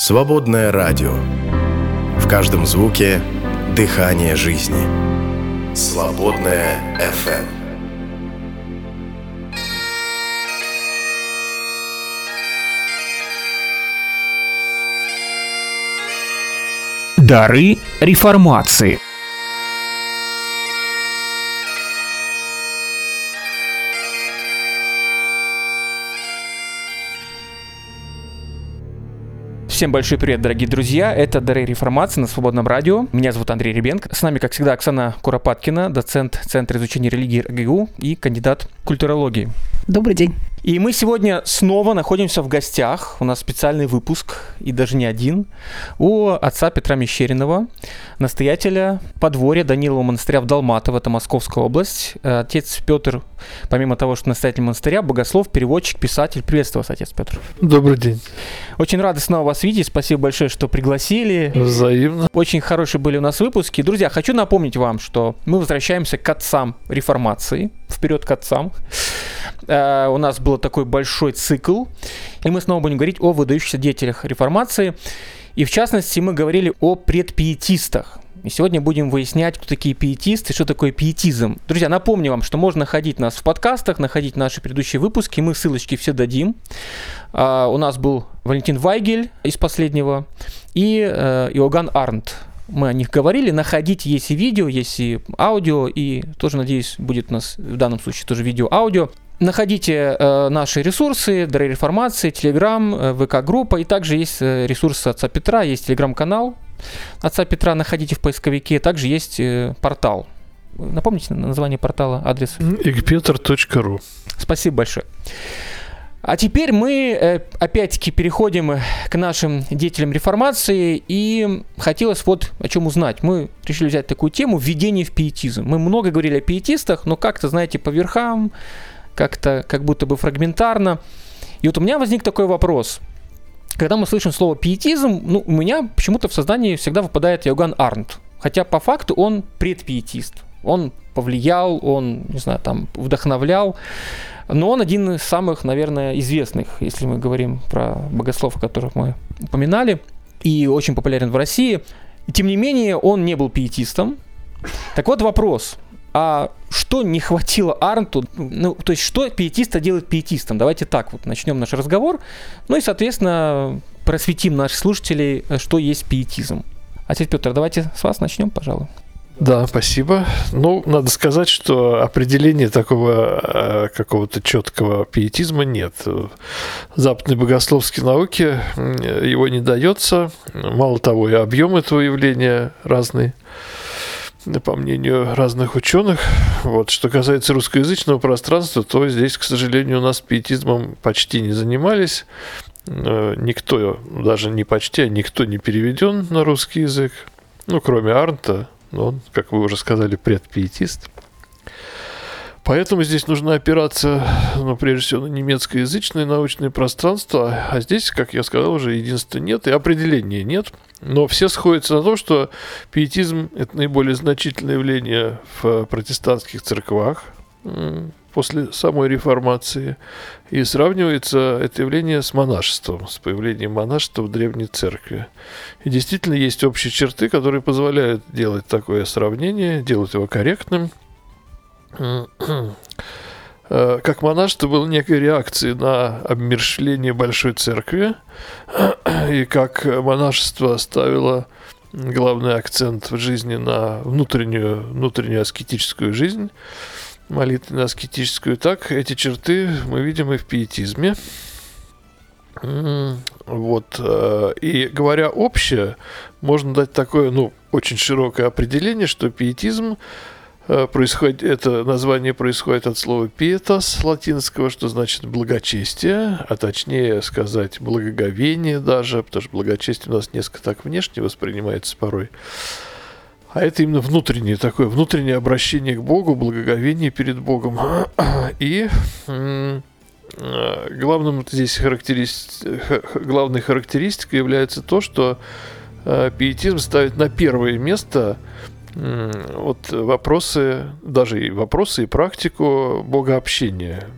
Свободное радио. В каждом звуке – дыхание жизни. Свободное FM. Дары реформации – Всем большой привет, дорогие друзья. Это Дары Реформации на Свободном радио. Меня зовут Андрей Ребенко. С нами, как всегда, Оксана Куропаткина, доцент Центра изучения религии РГГУ и кандидат культурологии. Добрый день. И мы сегодня снова находимся в гостях. У нас специальный выпуск, и даже не один, у отца Петра Мещеринова, настоятеля подворья Данилова монастыря в Далматово, это Московская область. Отец Петр, помимо того, что настоятель монастыря, богослов, переводчик, писатель. Приветствую вас, отец Петр. Добрый день. Очень рады снова вас видеть. Спасибо большое, что пригласили. Взаимно. Очень хорошие были у нас выпуски. Друзья, хочу напомнить вам, что мы возвращаемся к отцам реформации. Вперед к отцам. Uh, у нас был такой большой цикл, и мы снова будем говорить о выдающихся деятелях реформации. И в частности, мы говорили о предпиетистах. И сегодня будем выяснять, кто такие пиетисты, что такое пиетизм. Друзья, напомню вам, что можно находить нас в подкастах, находить наши предыдущие выпуски, мы ссылочки все дадим. Uh, у нас был Валентин Вайгель из последнего и uh, Иоганн Арнт мы о них говорили. Находите, есть и видео, есть и аудио, и тоже, надеюсь, будет у нас в данном случае тоже видео-аудио. Находите э, наши ресурсы, Дары Реформации, Телеграм, э, ВК-группа, и также есть э, ресурсы Отца Петра, есть Телеграм-канал Отца Петра, находите в поисковике, также есть э, портал. Напомните название портала, адрес? igpeter.ru Спасибо большое. А теперь мы э, опять-таки переходим к нашим деятелям реформации, и хотелось вот о чем узнать. Мы решили взять такую тему введение в пиетизм. Мы много говорили о пиетистах, но как-то, знаете, по верхам, как-то как будто бы фрагментарно. И вот у меня возник такой вопрос. Когда мы слышим слово пиетизм, ну, у меня почему-то в сознании всегда выпадает Йоган Арнт. Хотя по факту он предпиетист. Он повлиял, он, не знаю, там, вдохновлял. Но он один из самых, наверное, известных, если мы говорим про богослов, о которых мы упоминали, и очень популярен в России. Тем не менее, он не был пиетистом. Так вот вопрос а что не хватило Арнту, ну, то есть что пиетиста делает пиетистом? Давайте так вот начнем наш разговор, ну и, соответственно, просветим наших слушателей, что есть пиетизм. Отец Петр, давайте с вас начнем, пожалуй. Да, спасибо. Ну, надо сказать, что определения такого э, какого-то четкого пиетизма нет. В западной богословской науке его не дается. Мало того, и объем этого явления разный по мнению разных ученых. Вот. Что касается русскоязычного пространства, то здесь, к сожалению, у нас пиетизмом почти не занимались. Э, никто, даже не почти, а никто не переведен на русский язык. Ну, кроме Арнта, он, как вы уже сказали, предпиетист. Поэтому здесь нужно опираться, ну, прежде всего, на немецкоязычное научное пространство, а здесь, как я сказал, уже единства нет и определения нет. Но все сходятся на том, что пиетизм – это наиболее значительное явление в протестантских церквах после самой реформации, и сравнивается это явление с монашеством, с появлением монашества в Древней Церкви. И действительно есть общие черты, которые позволяют делать такое сравнение, делать его корректным – Э, как монашество было некой реакцией на обмершление Большой Церкви, и как монашество ставило главный акцент в жизни на внутреннюю, внутреннюю аскетическую жизнь, молитвенно аскетическую, так эти черты мы видим и в пиетизме. Вот. Э, и говоря общее, можно дать такое, ну, очень широкое определение, что пиетизм Э, происходит, это название происходит от слова pietas латинского, что значит благочестие, а точнее сказать благоговение даже, потому что благочестие у нас несколько так внешне воспринимается порой. А это именно внутреннее такое, внутреннее обращение к Богу, благоговение перед Богом. И э, главным здесь характерист... главной характеристикой является то, что э, пиетизм ставит на первое место вот вопросы, даже и вопросы, и практику богообщения.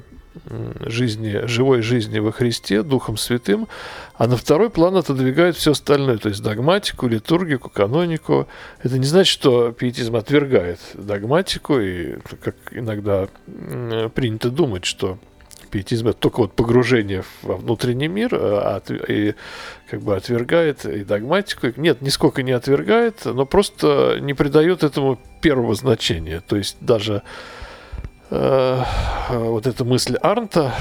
Жизни, живой жизни во Христе, Духом Святым, а на второй план отодвигают все остальное, то есть догматику, литургику, канонику. Это не значит, что пиетизм отвергает догматику, и как иногда принято думать, что пиетизм это только вот погружение во внутренний мир, а, и как бы отвергает и догматику. Нет, нисколько не отвергает, но просто не придает этому первого значения. То есть даже вот эта мысль Арнта,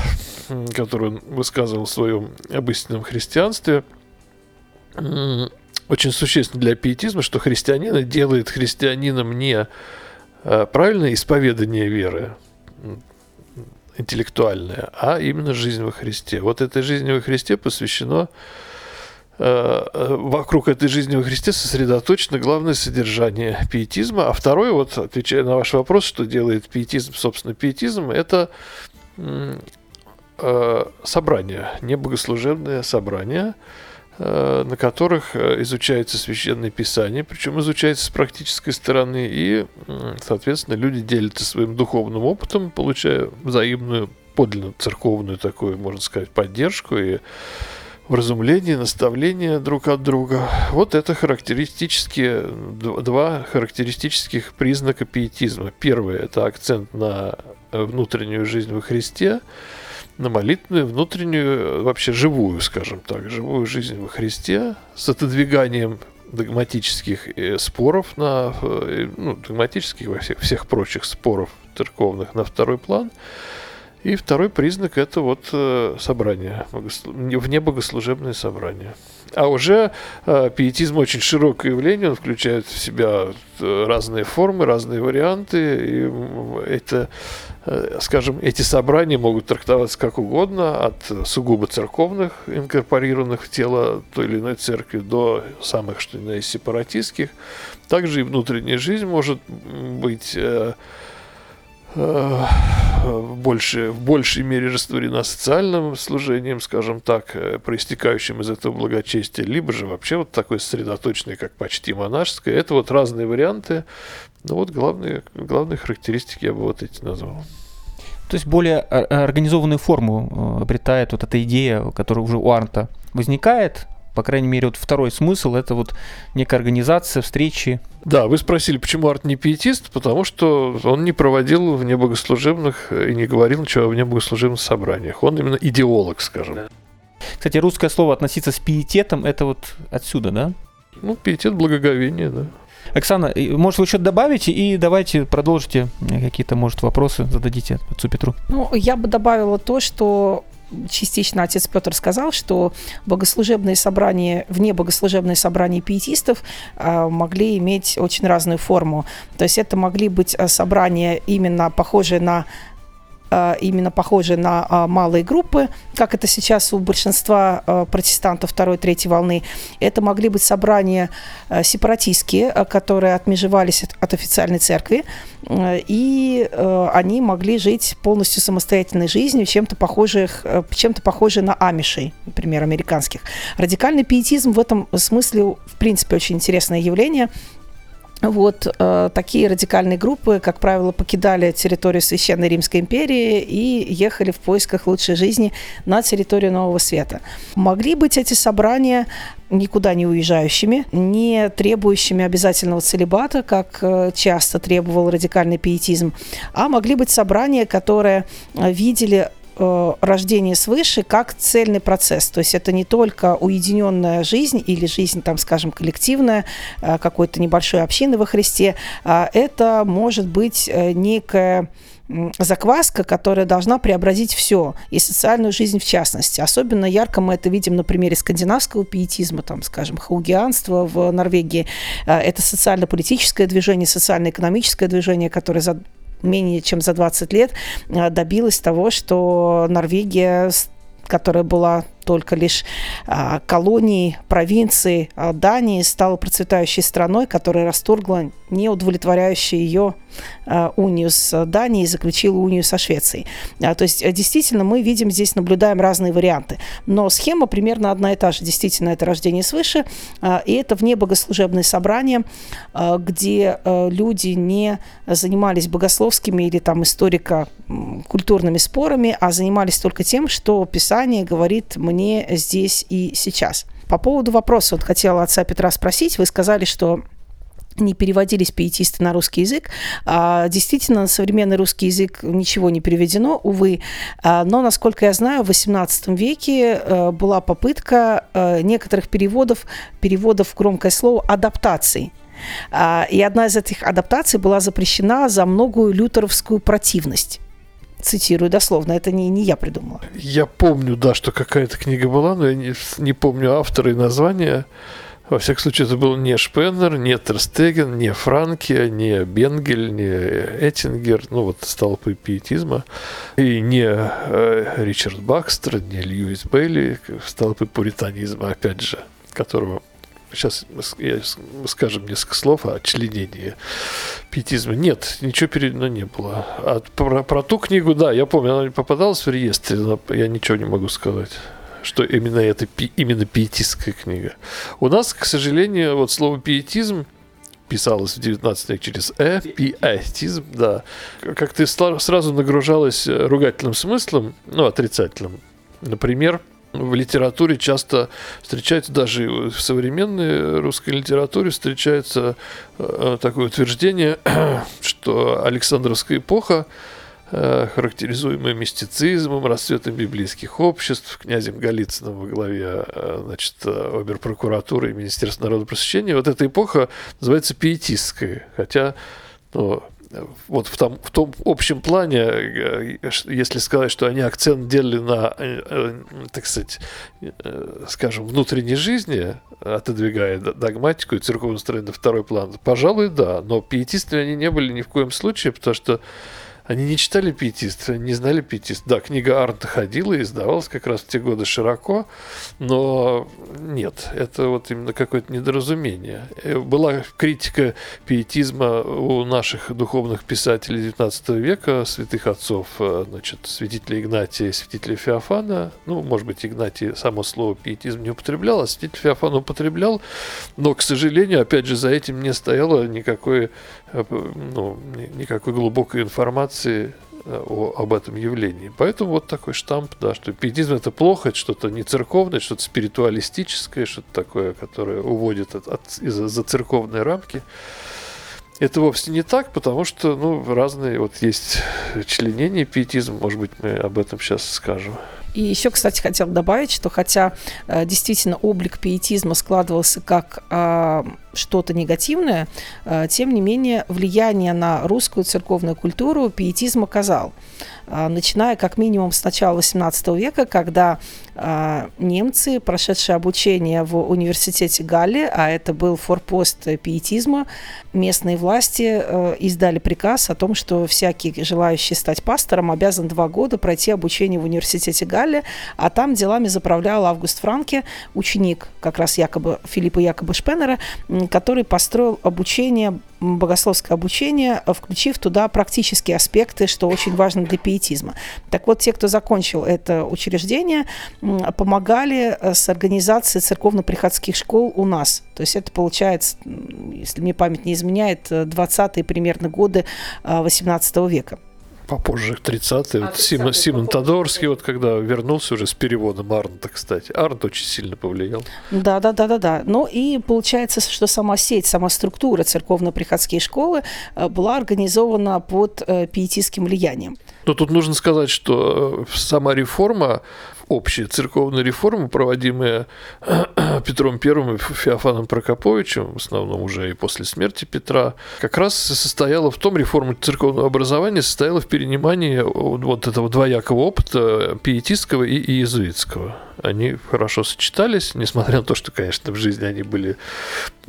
которую он высказывал в своем обычном христианстве, очень существенно для пиетизма, что христианина делает христианином не э, правильное исповедание веры, интеллектуальная, а именно жизнь во Христе. Вот этой жизни во Христе посвящено э, вокруг этой жизни во Христе сосредоточено главное содержание пиетизма. А второе, вот отвечая на ваш вопрос, что делает пиетизм, собственно, пиетизм, это э, собрание, небогослужебное собрание, Э, на которых э, изучается священное писание, причем изучается с практической стороны, и, соответственно, люди делятся своим духовным опытом, получая взаимную, подлинно церковную такую, можно сказать, поддержку и вразумление, наставление друг от друга. Вот это характеристические, два характеристических признака пиетизма. Первый – это акцент на внутреннюю жизнь во Христе – на молитвенную, внутреннюю, вообще живую, скажем так, живую жизнь во Христе с отодвиганием догматических э, споров на, э, ну, догматических во всех, всех прочих споров церковных на второй план. И второй признак – это вот э, собрание, внебогослужебное собрание. А уже э, пиетизм очень широкое явление, он включает в себя э, разные формы, разные варианты. И это, э, скажем, эти собрания могут трактоваться как угодно, от сугубо церковных, инкорпорированных в тело той или иной церкви, до самых, что ни есть, сепаратистских. Также и внутренняя жизнь может быть в большей, в большей мере растворена социальным служением, скажем так, э, проистекающим из этого благочестия, либо же вообще вот такой сосредоточенный, как почти монашеское. Это вот разные варианты. Но вот главные, главные характеристики я бы вот эти назвал. То есть более организованную форму э, обретает вот эта идея, которая уже у Арнта возникает, по крайней мере, вот второй смысл – это вот некая организация, встречи. Да, вы спросили, почему арт не пиетист? Потому что он не проводил в небогослужебных и не говорил ничего в небогослужебных собраниях. Он именно идеолог, скажем. Да. Кстати, русское слово «относиться с пиететом» – это вот отсюда, да? Ну, пиетет – благоговение, да. Оксана, может, вы что-то добавите и давайте продолжите какие-то, может, вопросы зададите отцу Петру. Ну, я бы добавила то, что частично отец Петр сказал, что богослужебные собрания, вне богослужебные собрания пиетистов а, могли иметь очень разную форму. То есть это могли быть а, собрания именно похожие на именно похожие на э, малые группы, как это сейчас у большинства э, протестантов второй, третьей волны. Это могли быть собрания сепаратистские, которые отмежевались от официальной церкви, и они могли жить полностью самостоятельной жизнью, чем-то похожих, чем-то похожие на амишей, например, американских. Радикальный пиетизм в этом смысле, в принципе, очень интересное явление – вот э, такие радикальные группы, как правило, покидали территорию Священной Римской империи и ехали в поисках лучшей жизни на территорию Нового Света. Могли быть эти собрания никуда не уезжающими, не требующими обязательного целебата, как э, часто требовал радикальный пиетизм, а могли быть собрания, которые э, видели Э, рождение свыше как цельный процесс. То есть это не только уединенная жизнь или жизнь, там, скажем, коллективная э, какой-то небольшой общины во Христе. А это может быть э, некая закваска, которая должна преобразить все, и социальную жизнь в частности. Особенно ярко мы это видим на примере скандинавского пиетизма, там, скажем, хаугианства в Норвегии. Это социально-политическое движение, социально-экономическое движение, которое менее чем за 20 лет э, добилась того, что Норвегия которая была только лишь а, колонии, провинции а, Дании, стала процветающей страной, которая расторгла неудовлетворяющую ее а, унию с Данией и заключила унию со Швецией. То есть, действительно, мы видим здесь, наблюдаем разные варианты. Но схема примерно одна и та же. Действительно, это рождение свыше, и это вне богослужебные собрания, а, где а, люди не занимались богословскими или там историко-культурными спорами, а занимались только тем, что Писание говорит мне здесь и сейчас. По поводу вопроса, вот хотела отца Петра спросить, вы сказали, что не переводились пиетисты на русский язык. А, действительно, на современный русский язык ничего не переведено, увы. А, но, насколько я знаю, в XVIII веке а, была попытка некоторых переводов, переводов, громкое слово, адаптаций. И одна из этих адаптаций была запрещена за многую лютеровскую противность цитирую дословно, это не, не я придумала. Я помню, да, что какая-то книга была, но я не, не помню автора и названия. Во всяком случае, это был не Шпеннер, не Терстеген, не Франки, не Бенгель, не Эттингер, ну вот столпы пиетизма, и не э, Ричард Бакстер, не Льюис Бейли, столпы пуританизма, опять же, которого сейчас я, скажем несколько слов о членении пиетизма. Нет, ничего переведено не было. А про, про ту книгу, да, я помню, она попадалась в реестре, но я ничего не могу сказать что именно это именно пиетистская книга. У нас, к сожалению, вот слово пиетизм писалось в 19 веке через «э», пиетизм, да, как-то сразу нагружалось ругательным смыслом, ну, отрицательным. Например, в литературе часто встречается, даже в современной русской литературе встречается э, такое утверждение, что Александровская эпоха Э, характеризуемая мистицизмом, расцветом библейских обществ, князем Голицыным во главе э, значит, оберпрокуратуры и Министерства народного просвещения. Вот эта эпоха называется пиетистской, хотя ну, вот в том, в том общем плане, если сказать, что они акцент делали на, так сказать, скажем, внутренней жизни, отодвигая догматику и церковное строение на второй план, пожалуй, да. Но пиетистами они не были ни в коем случае, потому что они не читали пиетист, не знали пиетист. Да, книга Арнта ходила и издавалась как раз в те годы широко, но нет, это вот именно какое-то недоразумение. Э, была критика пиетизма у наших духовных писателей XIX века, святых отцов, э, значит, святителя Игнатия и святителя Феофана. Ну, может быть, Игнатий само слово пиетизм не употреблял, а святитель Феофан употреблял, но, к сожалению, опять же, за этим не стояло никакой, ну, никакой глубокой информации э, о, об этом явлении. Поэтому вот такой штамп, да, что пиетизм это плохо, это что-то не церковное, что-то спиритуалистическое, что-то такое, которое уводит от, от, за церковные рамки. Это вовсе не так, потому что ну, разные вот есть членения пиетизма, может быть, мы об этом сейчас скажем. И еще, кстати, хотел добавить, что хотя э, действительно облик пиетизма складывался как э, что-то негативное, э, тем не менее влияние на русскую церковную культуру пиетизм оказал. Э, начиная как минимум с начала XVIII века, когда э, немцы, прошедшие обучение в университете Галли, а это был форпост пиетизма, местные власти э, издали приказ о том, что всякий желающий стать пастором обязан два года пройти обучение в университете Галли Галле, а там делами заправлял Август Франке, ученик как раз якобы Филиппа Якоба Шпеннера, который построил обучение богословское обучение, включив туда практические аспекты, что очень важно для пиетизма. Так вот, те, кто закончил это учреждение, помогали э, с организацией церковно-приходских школ у нас. То есть это получается, если мне память не изменяет, 20-е примерно годы 18 э, века попозже, 30-е. А, вот Симон, Симон Тодорский, вот когда вернулся уже с переводом Арнта, кстати. Арнт очень сильно повлиял. Да, да, да, да, да. Ну и получается, что сама сеть, сама структура церковно-приходские школы э, была организована под э, пиетистским влиянием. Но тут нужно сказать, что э, сама реформа общая церковная реформа, проводимая Петром I и Феофаном Прокоповичем, в основном уже и после смерти Петра, как раз состояла в том, реформа церковного образования состояла в перенимании вот этого двоякого опыта пиетистского и иезуитского. Они хорошо сочетались, несмотря на то, что, конечно, в жизни они были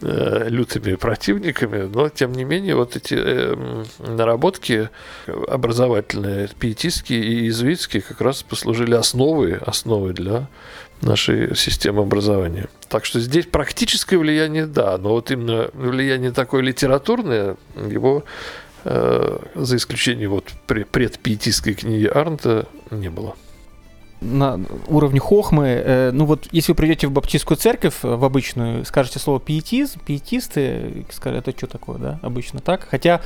э, лютыми противниками, но, тем не менее, вот эти э, наработки образовательные, пиетистские и иезуитские как раз послужили основой, основой для нашей системы образования. Так что здесь практическое влияние, да, но вот именно влияние такое литературное, его э, за исключением вот предпиетистской книги Арнта не было на уровне хохмы. Э, ну вот, если вы придете в баптистскую церковь, э, в обычную, скажете слово пиетизм, пиетисты, скажут, это что такое, да, обычно так. Хотя,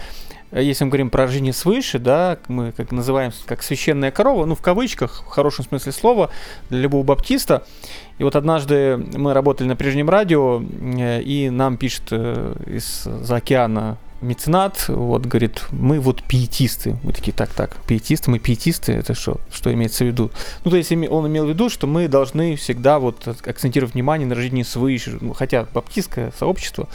э, если мы говорим про рождение свыше, да, мы как называем как священная корова, ну в кавычках, в хорошем смысле слова, для любого баптиста. И вот однажды мы работали на прежнем радио, и нам пишет из-за океана меценат, вот, говорит, мы вот пиетисты. Мы такие, так, так, пиетисты, мы пиетисты, это что? Что имеется в виду? Ну, то есть он имел в виду, что мы должны всегда вот акцентировать внимание на рождении свыше, ну, хотя баптистское сообщество,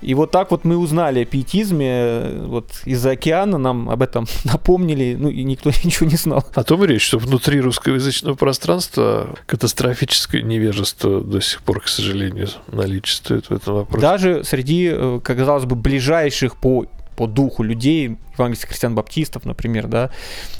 и вот так вот мы узнали о пиетизме, вот из-за океана нам об этом напомнили, ну и никто ничего не знал. О том и речь, что внутри русскоязычного пространства катастрофическое невежество до сих пор, к сожалению, наличествует в этом вопросе. Даже среди, э, казалось бы, ближайших по по духу людей, евангельских христиан-баптистов, например, да,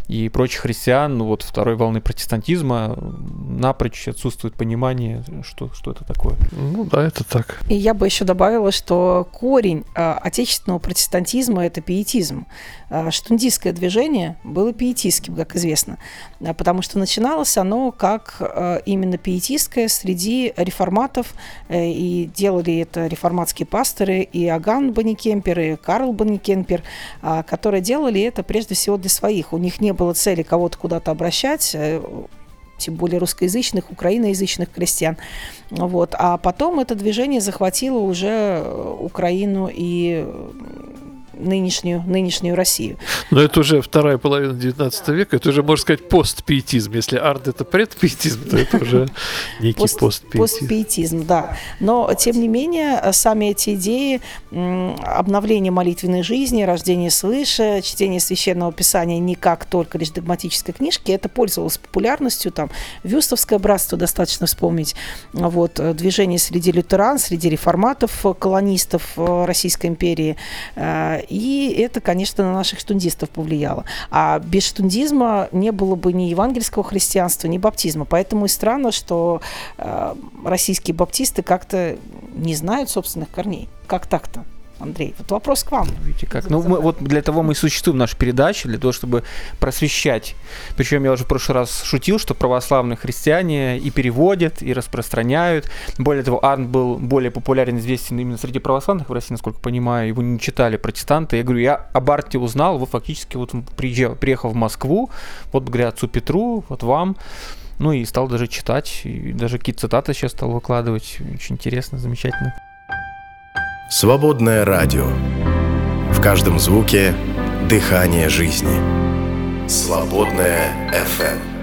и прочих христиан, ну вот второй волны протестантизма, напрочь отсутствует понимание, что, что это такое. Ну да, это так. И я бы еще добавила, что корень а, отечественного протестантизма – это пиетизм. А, штундистское движение было пиетистским, как известно, а, потому что начиналось оно как а, именно пиетистское среди реформатов, а, и делали это реформатские пасторы, и Аган Баникемпер, и Карл Баникемпер, а, которые делали это прежде всего для своих. У них не было цели кого-то куда-то обращать, э, тем более русскоязычных, украиноязычных крестьян. Вот. А потом это движение захватило уже э, Украину и нынешнюю, нынешнюю Россию. Но это уже вторая половина 19 века, это уже, можно сказать, постпиетизм. Если арт – это предпиетизм, то это уже некий Пост, постпиетизм. Постпиетизм, да. Но, тем не менее, сами эти идеи обновления молитвенной жизни, рождение свыше, чтение священного писания не как только лишь догматической книжки, это пользовалось популярностью. Там Вюстовское братство достаточно вспомнить. Вот, движение среди лютеран, среди реформатов, колонистов э, Российской империи э, и это, конечно, на наших штундистов повлияло. А без штундизма не было бы ни евангельского христианства, ни баптизма. Поэтому и странно, что э, российские баптисты как-то не знают собственных корней. Как так-то? Андрей, вот вопрос к вам. Видите как? Ну, мы, вот для того мы и существуем в нашей передаче, для того, чтобы просвещать. Причем я уже в прошлый раз шутил, что православные христиане и переводят, и распространяют. Более того, Арн был более популярен, известен именно среди православных в России, насколько понимаю. Его не читали протестанты. Я говорю, я об Арте узнал, его фактически вот приезжал, приехал в Москву, вот благодаря отцу Петру, вот вам. Ну и стал даже читать, и даже какие-то цитаты сейчас стал выкладывать. Очень интересно, замечательно. Свободное радио. В каждом звуке дыхание жизни. Свободное FM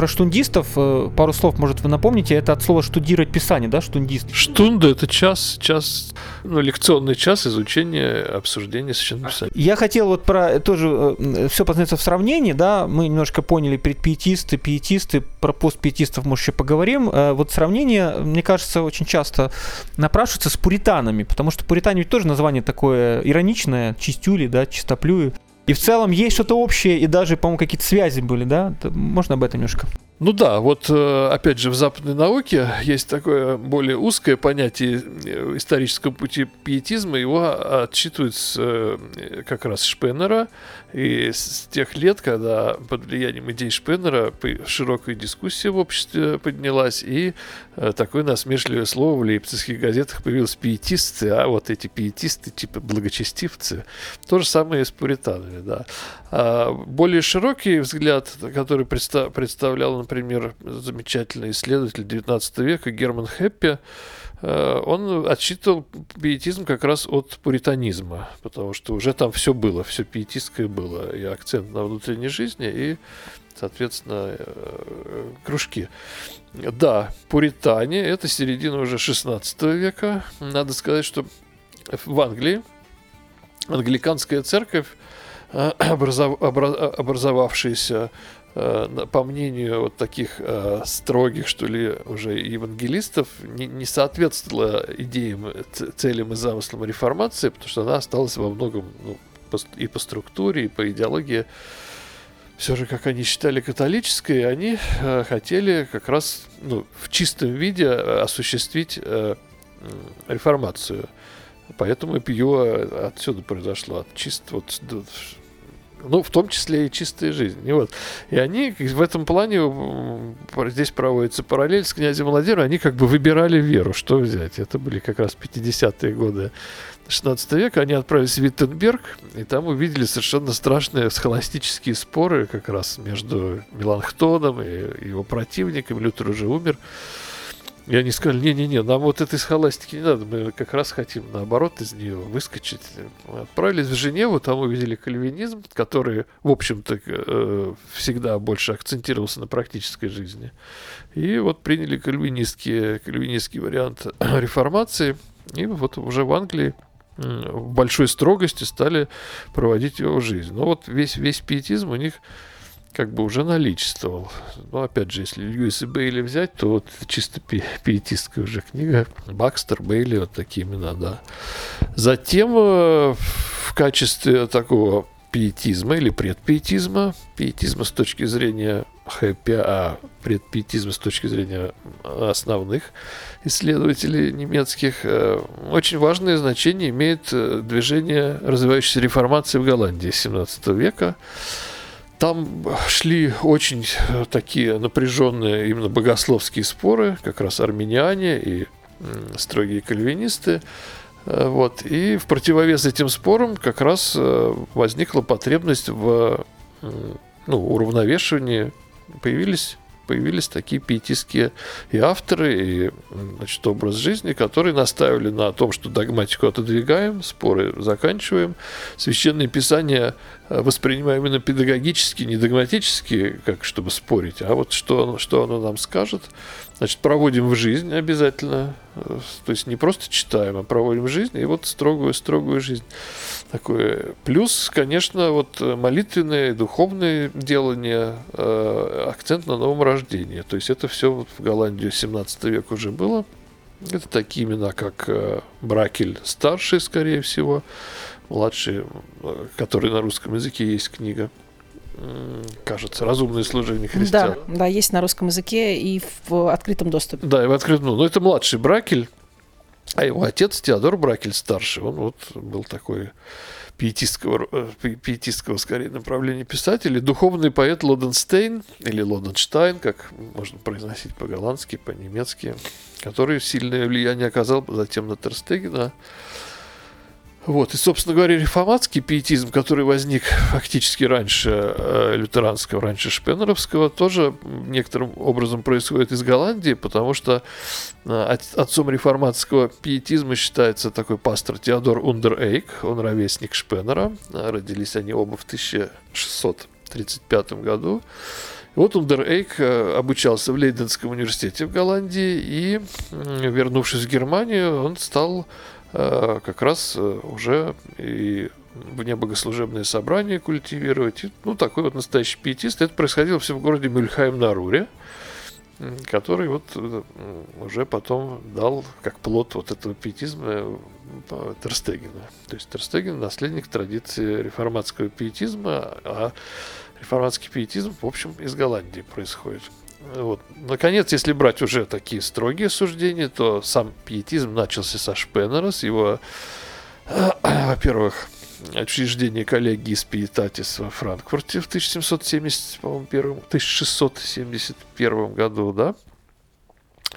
про штундистов э, пару слов, может, вы напомните. Это от слова штудировать писание, да, штундист? Штунда – это час, час, ну, лекционный час изучения, обсуждения священного писания. Я хотел вот про тоже э, все познается в сравнении, да, мы немножко поняли предпиетисты, пиетисты, про постпиетистов, может, еще поговорим. Э, вот сравнение, мне кажется, очень часто напрашивается с пуританами, потому что пуритане ведь тоже название такое ироничное, чистюли, да, чистоплюи. И в целом есть что-то общее, и даже, по-моему, какие-то связи были, да? Можно об этом немножко? Ну да, вот э, опять же в западной науке есть такое более узкое понятие э, исторического пути пиетизма, его отчитывают с, э, как раз Шпеннера, и с тех лет, когда под влиянием идей Шпеннера широкая дискуссия в обществе поднялась, и такое насмешливое слово в лейпцигских газетах появилось пиетисты, а вот эти пиетисты, типа благочестивцы, то же самое и с пуританами, да. А более широкий взгляд, который представлял, например, замечательный исследователь XIX века Герман Хеппи, э, он отсчитывал пиетизм как раз от пуританизма, потому что уже там все было, все пиетистское было, и акцент на внутренней жизни, и, соответственно, э, кружки. Да, пуритане – это середина уже 16 века. Надо сказать, что в Англии англиканская церковь, образов, образовавшаяся э, по мнению вот таких э, строгих, что ли, уже евангелистов, не, соответствовала идеям, целям и замыслам реформации, потому что она осталась во многом ну, и по структуре, и по идеологии все же, как они считали, католической, они э, хотели как раз ну, в чистом виде осуществить э, реформацию. Поэтому и пьё отсюда произошло, от чист, вот, ну, в том числе и чистая жизнь. И, вот. и они в этом плане, здесь проводится параллель с князем Владимиром, они как бы выбирали веру, что взять. Это были как раз 50-е годы 16 века, они отправились в Виттенберг, и там увидели совершенно страшные схоластические споры как раз между Меланхтоном и его противником. Лютер уже умер. И они сказали, не-не-не, нам вот этой схоластики не надо, мы как раз хотим наоборот из нее выскочить. Мы отправились в Женеву, там увидели кальвинизм, который, в общем-то, э, всегда больше акцентировался на практической жизни. И вот приняли кальвинистский, кальвинистский вариант реформации, и вот уже в Англии в большой строгости стали проводить его жизнь. Но вот весь, весь пиетизм у них как бы уже наличествовал. Но опять же, если Льюис и Бейли взять, то вот чисто пи пиетистская уже книга. Бакстер, Бейли, вот такие имена, да. Затем э, в качестве такого пиетизма или предпиетизма, пиетизма с точки зрения хэппи, а предпиетизма с точки зрения основных исследователей немецких, э, очень важное значение имеет э, движение развивающейся реформации в Голландии 17 века. Там шли очень э, такие напряженные именно богословские споры, как раз армяне и строгие кальвинисты. Э, вот. И в противовес этим спорам как раз э, возникла потребность в ну, уравновешивании. Появились появились такие пиетистские и авторы, и значит, образ жизни, которые наставили на том, что догматику отодвигаем, споры заканчиваем, священное писание воспринимаем именно педагогически, не догматически, как чтобы спорить, а вот что, оно, что оно нам скажет. Значит, проводим в жизнь обязательно, э, то есть не просто читаем, а проводим в жизнь, и вот строгую-строгую жизнь такое. Плюс, конечно, вот молитвенное, духовное делание, э, акцент на новом рождении. То есть это все вот в Голландии 17 век уже было. Это такие имена, как э, Бракель старший, скорее всего, младший, который на русском языке есть книга кажется, разумное служение христиан. Да, да, есть на русском языке и в открытом доступе. Да, и в открытом. Ну, это младший Бракель, а его отец Теодор Бракель старший, он вот был такой пиетистского, э, пиетистского скорее направления писателя, духовный поэт Лоденстейн, или Лоденштайн, как можно произносить по-голландски, по-немецки, который сильное влияние оказал затем на Терстегена, вот, и, собственно говоря, реформатский пиетизм, который возник фактически раньше э, лютеранского, раньше шпенеровского, тоже некоторым образом происходит из Голландии, потому что э, отцом реформатского пиетизма считается такой пастор Теодор Ундерейк, он ровесник Шпенера, родились они оба в 1635 году. Вот Ундерейк э, обучался в Лейденском университете в Голландии, и, вернувшись в Германию, он стал как раз э, уже и вне богослужебные собрания культивировать. И, ну, такой вот настоящий пиетист. Это происходило все в городе Мюльхайм на Руре, который вот э, уже потом дал как плод вот этого пиетизма Терстегена. То есть Терстеген наследник традиции реформатского пиетизма, а реформатский пиетизм, в общем, из Голландии происходит. Вот. Наконец, если брать уже такие строгие суждения, то сам пиетизм начался со Шпеннера, с его, во-первых, учреждения коллегии Спиетатис во Франкфурте в 1771, 1671 году, да,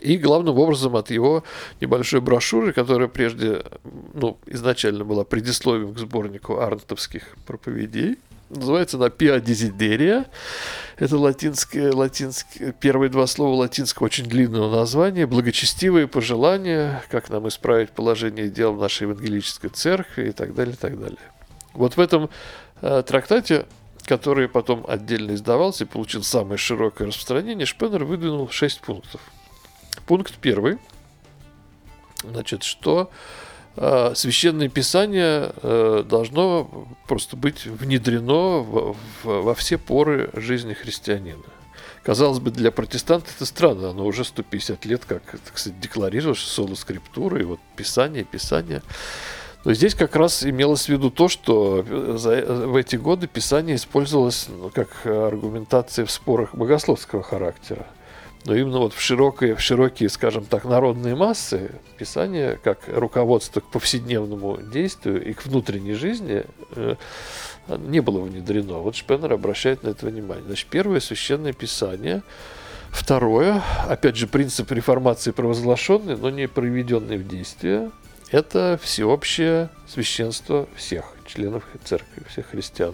и главным образом от его небольшой брошюры, которая прежде, ну, изначально была предисловием к сборнику арнтовских проповедей, называется она Pia Desideria. Это латинское, латинское, первые два слова латинского очень длинного названия. Благочестивые пожелания, как нам исправить положение дел в нашей евангелической церкви и так далее, и так далее. Вот в этом э, трактате, который потом отдельно издавался и получил самое широкое распространение, Шпеннер выдвинул шесть пунктов. Пункт первый. Значит, что священное писание э, должно просто быть внедрено во, все поры жизни христианина. Казалось бы, для протестанта это странно, оно уже 150 лет как, так сказать, декларировалось, соло скриптура, и вот писание, писание. Но здесь как раз имелось в виду то, что за, в эти годы писание использовалось ну, как аргументация в спорах богословского характера. Но именно вот в широкие, в широкие, скажем так, народные массы Писание, как руководство к повседневному действию и к внутренней жизни, э, не было внедрено. Вот Шпеннер обращает на это внимание. Значит, первое священное Писание. Второе, опять же, принцип реформации провозглашенный, но не проведенный в действие, это всеобщее священство всех членов церкви, всех христиан,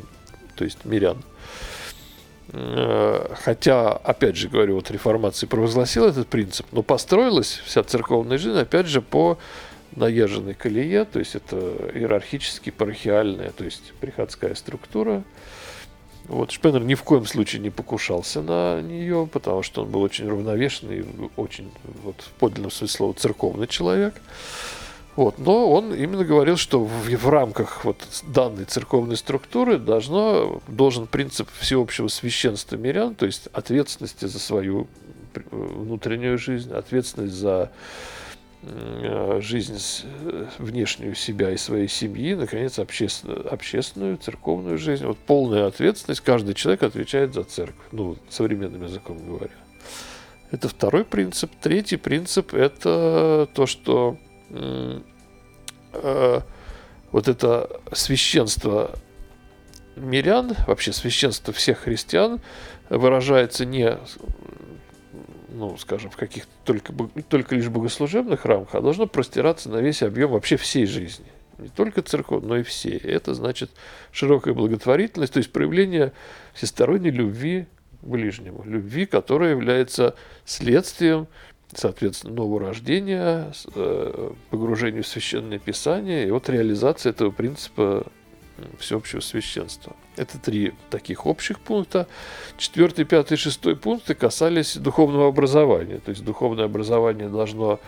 то есть мирян. Э, хотя, опять же говорю, вот реформация провозгласила этот принцип, но построилась вся церковная жизнь, опять же, по наезженной колее, то есть это иерархически парахиальная, то есть приходская структура. Вот Шпеннер ни в коем случае не покушался на нее, потому что он был очень равновешенный, очень вот, в подлинном смысле слова церковный человек. Вот. Но он именно говорил, что в, в рамках вот данной церковной структуры должно, должен принцип всеобщего священства мирян, то есть ответственности за свою э, внутреннюю жизнь, ответственность за э, жизнь э, внешнюю себя и своей семьи, наконец, общественную, общественную, церковную жизнь. Вот полная ответственность, каждый человек отвечает за церковь, ну, современным языком говоря. Это второй принцип. Третий принцип – это то, что э, вот это священство мирян, вообще священство всех христиан выражается не, ну, скажем, в каких-то только, только лишь богослужебных рамках, а должно простираться на весь объем вообще всей жизни. Не только церковь, но и всей. Это значит широкая благотворительность, то есть проявление всесторонней любви к ближнему. Любви, которая является следствием соответственно, нового рождения, э, погружению в священное писание и вот реализация этого принципа всеобщего священства. Это три таких общих пункта. Четвертый, пятый, шестой пункты касались духовного образования. То есть духовное образование должно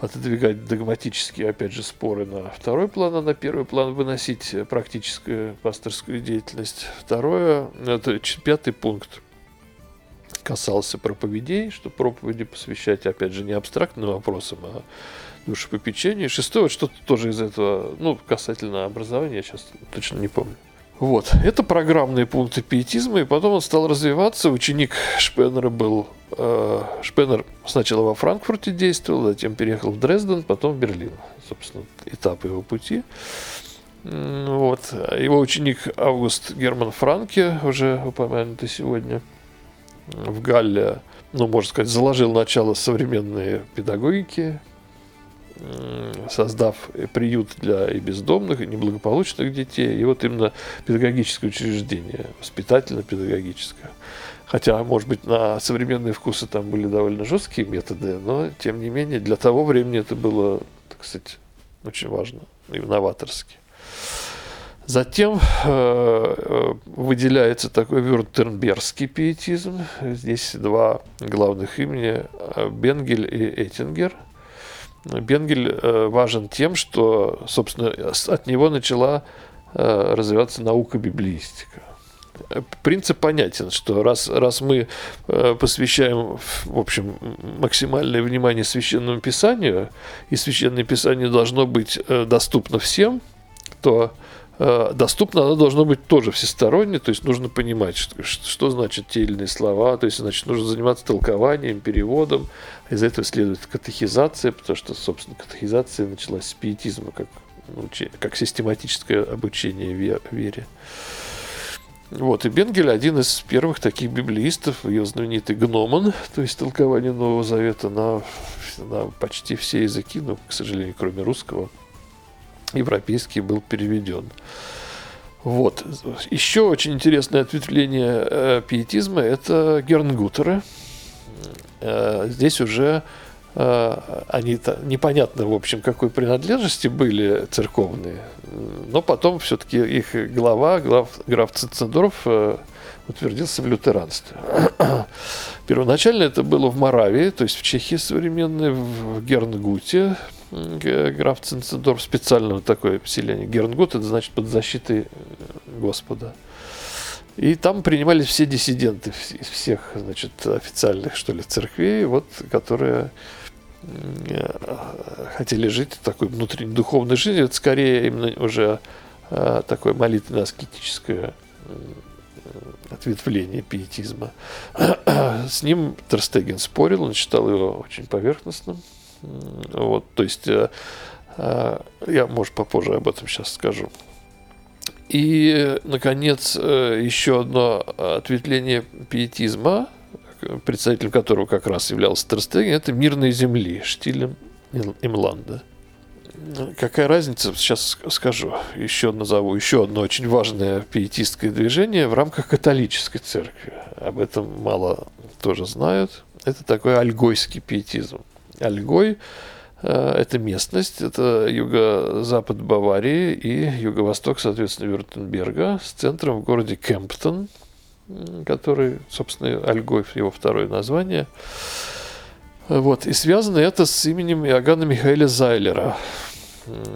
отодвигать догматические, опять же, споры на второй план, а на первый план выносить практическую пасторскую деятельность. Второе, это пятый пункт касался проповедей, что проповеди посвящать, опять же, не абстрактным вопросам, а душепопечению. Шестое, что-то тоже из этого, ну, касательно образования, я сейчас точно не помню. Вот, это программные пункты пиетизма, и потом он стал развиваться. Ученик Шпеннера был... Э, Шпеннер сначала во Франкфурте действовал, затем переехал в Дрезден, потом в Берлин. Собственно, этап его пути. Вот. Его ученик Август Герман Франке, уже упомянутый сегодня – в Галле, ну, можно сказать, заложил начало современной педагогики, создав приют для и бездомных, и неблагополучных детей. И вот именно педагогическое учреждение, воспитательно-педагогическое. Хотя, может быть, на современные вкусы там были довольно жесткие методы, но, тем не менее, для того времени это было, так сказать, очень важно и новаторски. Затем э, э, выделяется такой вюртембергский пиетизм. Здесь два главных имени э, – Бенгель и Эттингер. Бенгель важен тем, что, собственно, от него начала развиваться наука библиистика. Принцип понятен, что раз, раз мы посвящаем, в общем, максимальное внимание священному писанию, и священное писание должно быть доступно всем, то доступно оно должно быть тоже всесторонне, то есть нужно понимать, что, что значит те или иные слова, то есть, значит, нужно заниматься толкованием, переводом, из этого следует катехизация, потому что, собственно, катехизация началась с пиетизма, как, как систематическое обучение вере. Вот, и Бенгель один из первых таких библеистов, ее знаменитый гномон, то есть толкование Нового Завета на, на почти все языки, но, к сожалению, кроме русского – европейский был переведен. Вот. Еще очень интересное ответвление э, пиетизма – это Гернгутеры. Э, здесь уже э, они непонятно, в общем, какой принадлежности были церковные, но потом все-таки их глава, глав, граф Цицендорф, э, утвердился в лютеранстве. Первоначально это было в Моравии, то есть в Чехии современной, в Гернгуте, граф Цинцендорф, специально такое поселение. Гернгут, это значит под защитой э, Господа. И там принимались все диссиденты из всех, значит, официальных, что ли, церквей, вот, которые э, хотели жить такой внутренней духовной жизнью. Это скорее именно уже э, такое молитвенно-аскетическое ответвление пиетизма. С ним Терстеген спорил, он считал его очень поверхностным. Вот, то есть э, э, я, может, попозже об этом сейчас скажу. И, наконец, э, еще одно ответвление пиетизма, представителем которого как раз являлся Терстеген, это «Мирные земли» Штилем Имланда. Какая разница, сейчас скажу, еще назову, еще одно очень важное пиетистское движение в рамках католической церкви. Об этом мало тоже знают. Это такой альгойский пиетизм. Альгой э, – это местность, это юго-запад Баварии и юго-восток, соответственно, Вюртемберга с центром в городе Кемптон, который, собственно, Альгой, его второе название. Вот. И связано это с именем Иоганна Михаэля Зайлера.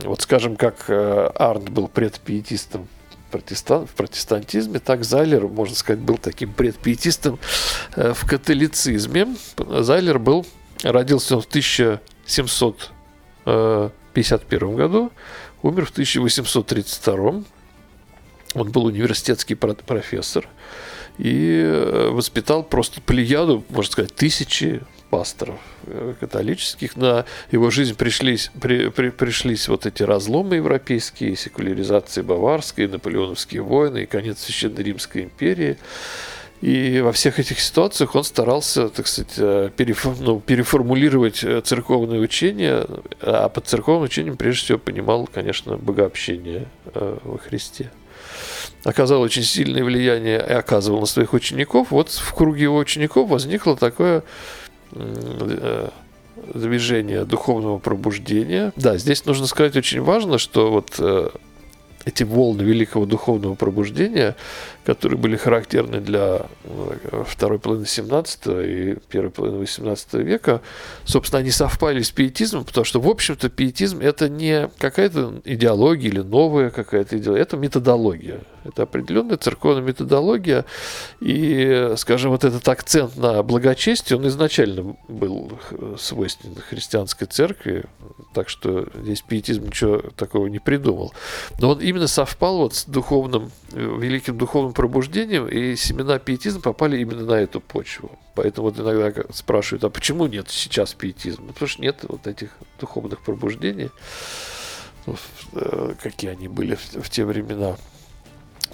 Вот скажем, как э, Арнт был предпиетистом протестан, в протестантизме, так Зайлер, можно сказать, был таким предпиетистом э, в католицизме. Зайлер был Родился он в 1751 году, умер в 1832. Он был университетский профессор и э, воспитал просто плеяду, можно сказать, тысячи пасторов э, католических. На его жизнь пришлись, при, при, пришлись вот эти разломы европейские, секуляризация баварской, наполеоновские войны и конец Священной Римской империи. И во всех этих ситуациях он старался, так сказать, э, перефор, ну, переформулировать э, церковное учение, а под церковным учением прежде всего понимал, конечно, богообщение э, во Христе. Оказал очень сильное влияние и оказывал на своих учеников. Вот в круге его учеников возникло такое движение духовного пробуждения. Да, здесь нужно сказать очень важно, что вот эти волны великого духовного пробуждения, которые были характерны для э, второй половины 17 и первой половины 18 века, собственно, они совпали с пиетизмом, потому что, в общем-то, пиетизм – это не какая-то идеология или новая какая-то идеология, это методология. Это определенная церковная методология, и, скажем, вот этот акцент на благочестие, он изначально был свойственен христианской церкви, так что здесь пиетизм ничего такого не придумал. Но он именно совпал вот с духовным, великим духовным пробуждением, и семена пиетизма попали именно на эту почву. Поэтому вот иногда спрашивают, а почему нет сейчас пиетизма? Ну, потому что нет вот этих духовных пробуждений, э, какие они были в те времена.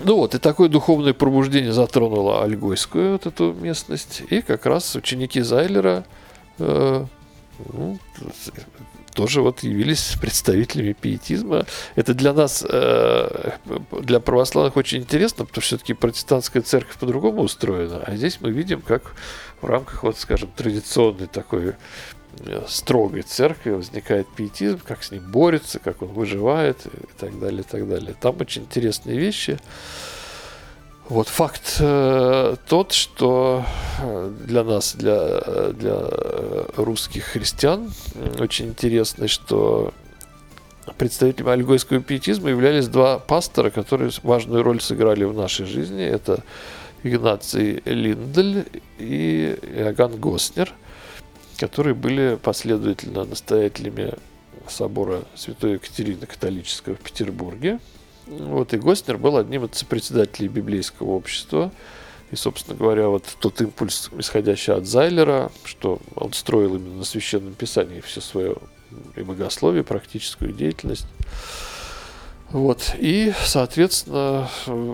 Ну вот, и такое духовное пробуждение затронуло Альгойскую вот эту местность. И как раз ученики Зайлера э, ну, тоже вот явились представителями пиетизма. Это для нас, э, для православных очень интересно, потому что все-таки протестантская церковь по-другому устроена. А здесь мы видим, как в рамках, вот, скажем, традиционной такой строгой церкви возникает пиетизм, как с ним борется, как он выживает и так далее, и так далее. Там очень интересные вещи. Вот факт э, тот, что э, для нас, для, для русских христиан, очень интересно, что представителями альгойского пиетизма являлись два пастора, которые важную роль сыграли в нашей жизни. Это Игнаций Линдель и Иоганн Госнер, которые были последовательно настоятелями собора Святой Екатерины Католического в Петербурге. Вот, и Госнер был одним из председателей библейского общества. И, собственно говоря, вот тот импульс, исходящий от Зайлера, что он строил именно на Священном Писании все свое и богословие, практическую деятельность. Вот. И, соответственно,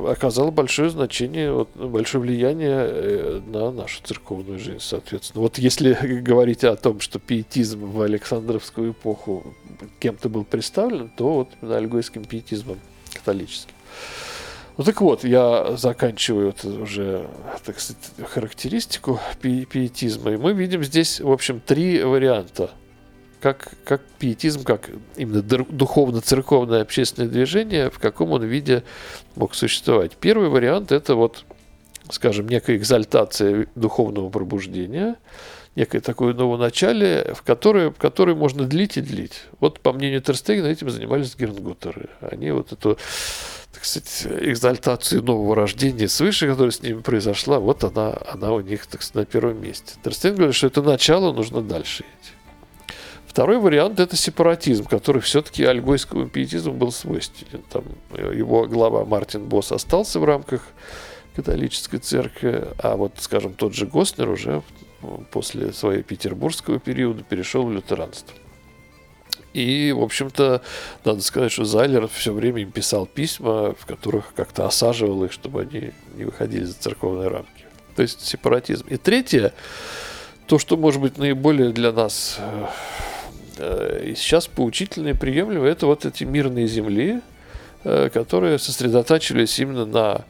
оказало большое значение, вот, большое влияние э, на нашу церковную жизнь, соответственно. Вот если говорить о том, что пиетизм в Александровскую эпоху кем-то был представлен, то вот именно альгойским пиетизмом католическим. Ну так вот, я заканчиваю это уже, так сказать, характеристику пи пиетизма. И мы видим здесь, в общем, три варианта. Как, как пиетизм, как именно духовно-церковное общественное движение, в каком он виде мог существовать. Первый вариант – это вот, скажем, некая экзальтация духовного пробуждения. некое такое новоначалие, в которое, в которое можно длить и длить. Вот, по мнению Терстегена, этим занимались Гернгутеры. Они вот эту так сказать, экзальтацию нового рождения свыше, которая с ними произошла, вот она, она у них, так сказать, на первом месте. Терстеген говорит, что это начало, нужно дальше идти. Второй вариант – это сепаратизм, который все-таки альгойскому пиетизму был свойственен. Там его глава Мартин Босс остался в рамках католической церкви, а вот, скажем, тот же Госнер уже после своего петербургского периода перешел в лютеранство. И, в общем-то, надо сказать, что Зайлер все время им писал письма, в которых как-то осаживал их, чтобы они не выходили за церковные рамки. То есть сепаратизм. И третье, то, что может быть наиболее для нас э, Э, и сейчас поучительно и приемлемо это вот эти мирные земли, э, которые сосредотачивались именно на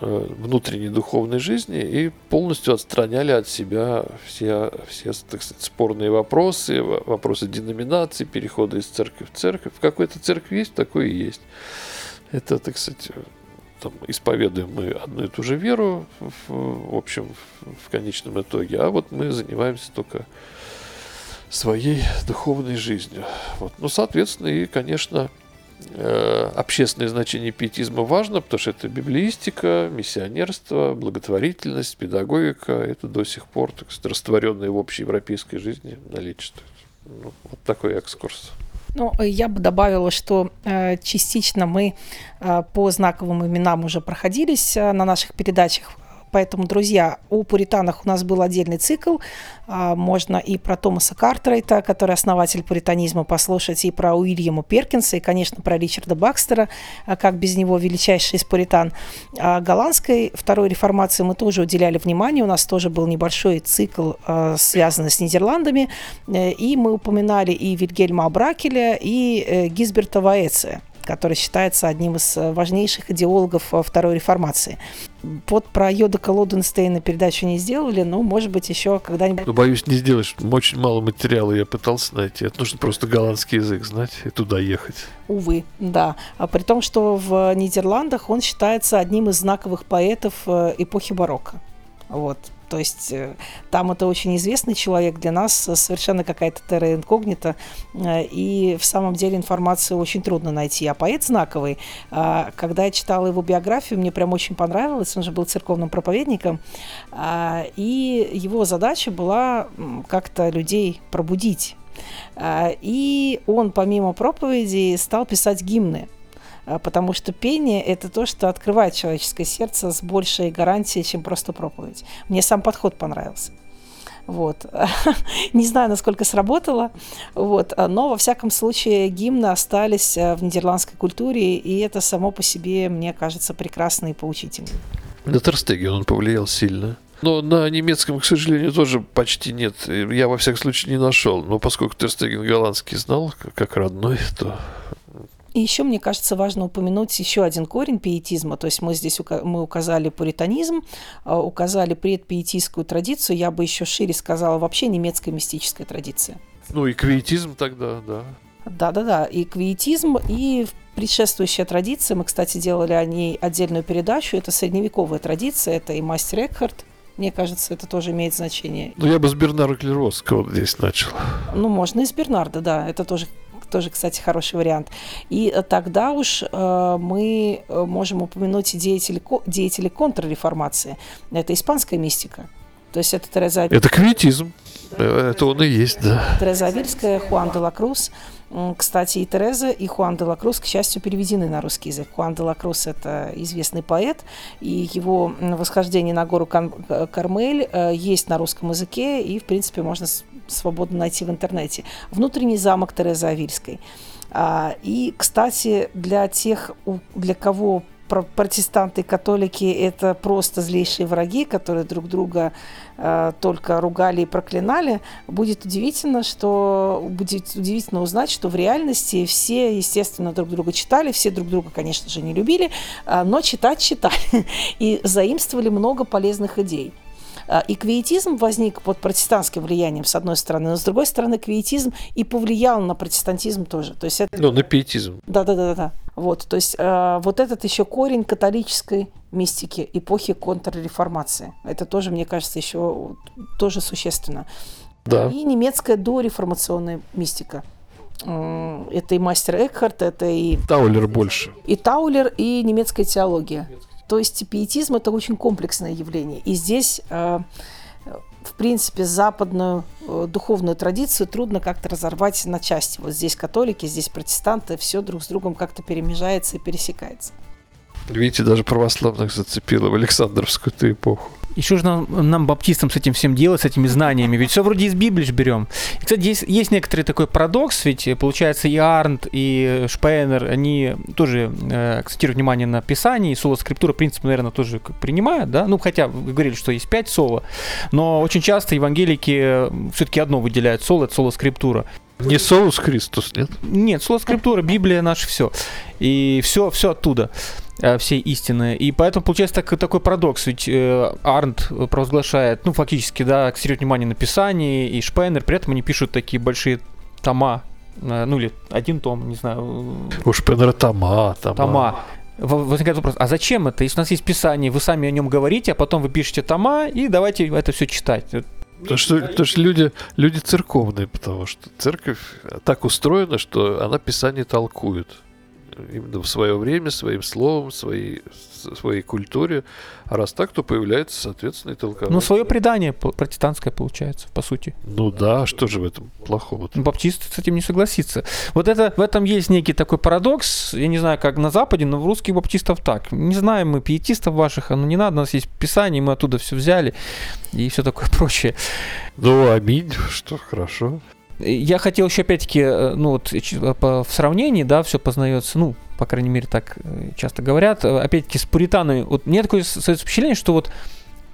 э, внутренней духовной жизни и полностью отстраняли от себя все, все так сказать, спорные вопросы, вопросы деноминации, перехода из церкви в церковь. В какой-то церкви есть, такой и есть. Это, так сказать, там, исповедуем мы одну и ту же веру в, в общем, в конечном итоге, а вот мы занимаемся только своей духовной жизнью. Вот. Ну, соответственно, и, конечно, э, общественное значение пиетизма важно, потому что это библеистика, миссионерство, благотворительность, педагогика. Это до сих пор, так сказать, растворенные в общей европейской жизни наличествует. Ну, вот такой экскурс. Ну, я бы добавила, что э, частично мы э, по знаковым именам уже проходились э, на наших передачах Поэтому, друзья, о пуританах у нас был отдельный цикл. А, можно и про Томаса Картрайта, который основатель пуританизма, послушать, и про Уильяма Перкинса, и, конечно, про Ричарда Бакстера, а, как без него величайший из пуритан. А голландской второй реформации мы тоже уделяли внимание. У нас тоже был небольшой цикл, связанный с Нидерландами. Э, и мы упоминали и Вильгельма Абракеля, и э, Гизберта Ваэция который считается одним из э, важнейших идеологов э, Второй реформации. Вот про Йода Колоденстейна передачу не сделали, но, может быть, еще когда-нибудь... Ну, боюсь, не сделаешь. Очень мало материала я пытался найти. Это нужно просто голландский язык знать и туда ехать. Увы, да. А при том, что в Нидерландах он считается одним из знаковых поэтов э, эпохи барокко. Вот. То есть э, там это очень известный человек, для нас совершенно какая-то терра инкогнита, э, и в самом деле информацию очень трудно найти. А поэт знаковый, а, когда я читала его биографию, мне прям очень понравилось, он же был церковным проповедником, а, и его задача была как-то людей пробудить. А, и он, помимо проповеди, стал писать гимны. А, потому что пение – это то, что открывает человеческое сердце с большей гарантией, чем просто проповедь. Мне сам подход понравился. Вот. Не знаю, насколько сработало, вот. но во всяком случае гимны остались э, в нидерландской культуре, и это само по себе, мне кажется, прекрасно и поучительно. На Терстеген он повлиял сильно. Но на немецком, к сожалению, тоже почти нет. Я, во всяком случае, не нашел. Но поскольку Терстеген голландский знал, как родной, то и еще, мне кажется, важно упомянуть еще один корень пиетизма. То есть мы здесь мы указали пуританизм, а, указали предпиетистскую традицию. Я бы еще шире сказала, вообще немецкая мистическая традиция. Ну и квиетизм тогда, да. Да-да-да, и квиетизм, и предшествующая традиция, мы, кстати, делали о ней отдельную передачу, это средневековая традиция, это и мастер Экхарт, мне кажется, это тоже имеет значение. Ну, я бы с Бернара Клеровского здесь начал. Ну, можно и с Бернарда, да. Это тоже тоже, кстати, хороший вариант. И э, тогда уж э, мы э, можем упомянуть деятелей, деятелей контрреформации. Это испанская мистика. То есть это Тереза... Это квитизм. Это он и есть, да. Тереза Авильская, Хуан де ла Круз. Кстати, и Тереза, и Хуан де ла Круз, к счастью, переведены на русский язык. Хуан де ла Круз – это известный поэт, и его «Восхождение на гору Кармель» есть на русском языке, и, в принципе, можно свободно найти в интернете. «Внутренний замок Терезы Авильской». А, и, кстати, для тех, для кого протестанты и католики – это просто злейшие враги, которые друг друга э, только ругали и проклинали, будет удивительно, что будет удивительно узнать, что в реальности все, естественно, друг друга читали, все друг друга, конечно же, не любили, э, но читать читали и заимствовали много полезных идей. А, и квиетизм возник под протестантским влиянием, с одной стороны, но с другой стороны, квиетизм и повлиял на протестантизм тоже. То есть это... Ну, на пиетизм. Да-да-да. Вот, то есть э, вот этот еще корень католической мистики эпохи контрреформации. Это тоже, мне кажется, еще тоже существенно. Да. И немецкая дореформационная мистика. М, Это и мастер Экхарт, это и, Таулер больше. и Таулер, и немецкая теология. То есть пиетизм – это очень комплексное явление. И здесь, э, в принципе, западную э, духовную традицию трудно как-то разорвать на части. Вот здесь католики, здесь протестанты, все друг с другом как-то перемежается и пересекается. Видите, даже православных зацепило в Александровскую-то эпоху. И что же нам, нам, баптистам, с этим всем делать, с этими знаниями? Ведь все вроде из Библии берем. И, кстати, есть, есть некоторый такой парадокс, ведь э, получается и Арнт, и Шпейнер, они тоже э, акцентируют внимание на Писании, и соло скриптура, в принципе, наверное, тоже принимают, да? Ну, хотя вы говорили, что есть пять соло, но очень часто евангелики все-таки одно выделяют соло, это соло скриптура. Не Соус Христос, нет? Нет, слово скриптура, Библия наше все. И все, все оттуда, э, все истины. И поэтому получается так- такой парадокс. Ведь э, Арнт провозглашает, ну, фактически, да, акцентирует внимание на Писании, и Шпайнер, при этом они пишут такие большие тома, э, ну, или один том, не знаю, Уж Пенера Тома, Тома. тома. Возникает вопрос, а зачем это? Если у нас есть Писание, вы сами о нем говорите, а потом вы пишете тома, и давайте это все читать. Потому что, потому что люди, люди церковные, потому что церковь так устроена, что она Писание толкует. Именно в свое время, своим словом, своей, своей культуре. А раз так, то появляется, соответственно, и толкование. Ну, свое предание протестантское получается, по сути. Ну да, что же в этом плохого? Ну, Баптист с этим не согласится. Вот это, в этом есть некий такой парадокс. Я не знаю, как на Западе, но в русских баптистов так. Не знаем мы пиетистов ваших, а ну не надо, у нас есть Писание, мы оттуда все взяли и все такое прочее. Ну, аминь, что хорошо. Я хотел еще опять-таки, э, ну вот в сравнении, да, все познается, ну, по крайней мере, так э, часто говорят, э, опять-таки с пуританами. Вот мне такое создается впечатление, что вот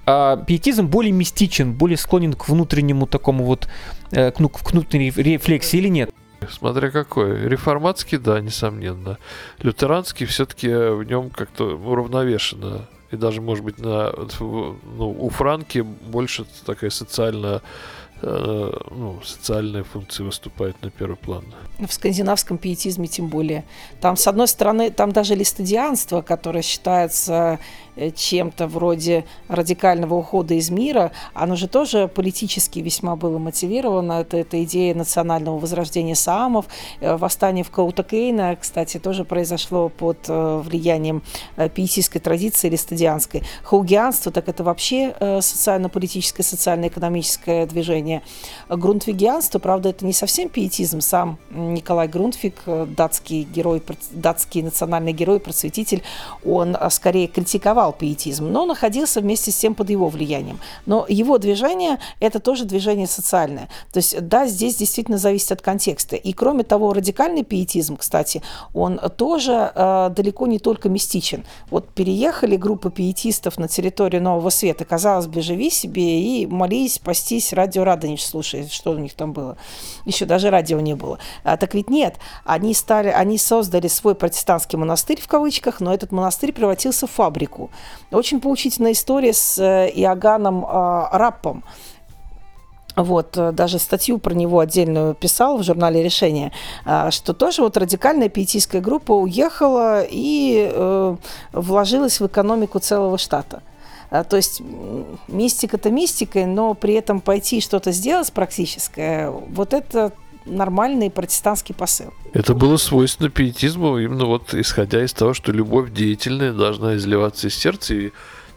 а, пиетизм более мистичен, более склонен к внутреннему такому вот, к, ну, к внутренней рефлексии или нет? Смотря какой. Реформатский, да, несомненно. Лютеранский все-таки в нем как-то уравновешено. И даже, может быть, на, ну, у Франки больше такая социальная, э, ну, социальная функция выступает на первый план. В скандинавском пиетизме тем более. Там, с одной стороны, там даже листодианство, которое считается э, чем-то вроде радикального ухода из мира, оно же тоже политически весьма было мотивировано. Это, это идея национального возрождения саамов. Э, Восстание в Каутакейна, кстати, тоже произошло под э, влиянием э, пиетистской традиции листодианской. Хаугианство, так это вообще э, социально-политическое, социально-экономическое движение. Грунтвигианство, правда, это не совсем пиетизм. Сам Николай Грунтвиг, э, датский герой, датский национальный герой, просветитель, он э, скорее критиковал пиетизм, но находился вместе с тем под его влиянием. Но его движение – это тоже движение социальное. То есть, да, здесь действительно зависит от контекста. И кроме того, радикальный пиетизм, кстати, он тоже э, далеко не только мистичен. Вот переехали группа пиетистов на территорию Нового Света, казалось бы, живи себе и молись, постись, радио Радонеж слушай, что у них там было. Еще даже радио не было. А, так ведь нет, они, стали, они создали свой протестантский монастырь в кавычках, но этот монастырь превратился в фабрику. Очень поучительная история с э, Иоганном э, Раппом. Вот, э, даже статью про него отдельную писал в журнале «Решение», а, что тоже вот радикальная пиетистская группа уехала и э, вложилась в экономику целого штата. А, То есть мистика-то мистикой, но при этом пойти что-то сделать практическое, вот это нормальный протестантский посыл. Это было свойственно пиетизму, именно вот исходя из того, что любовь деятельная должна изливаться из сердца и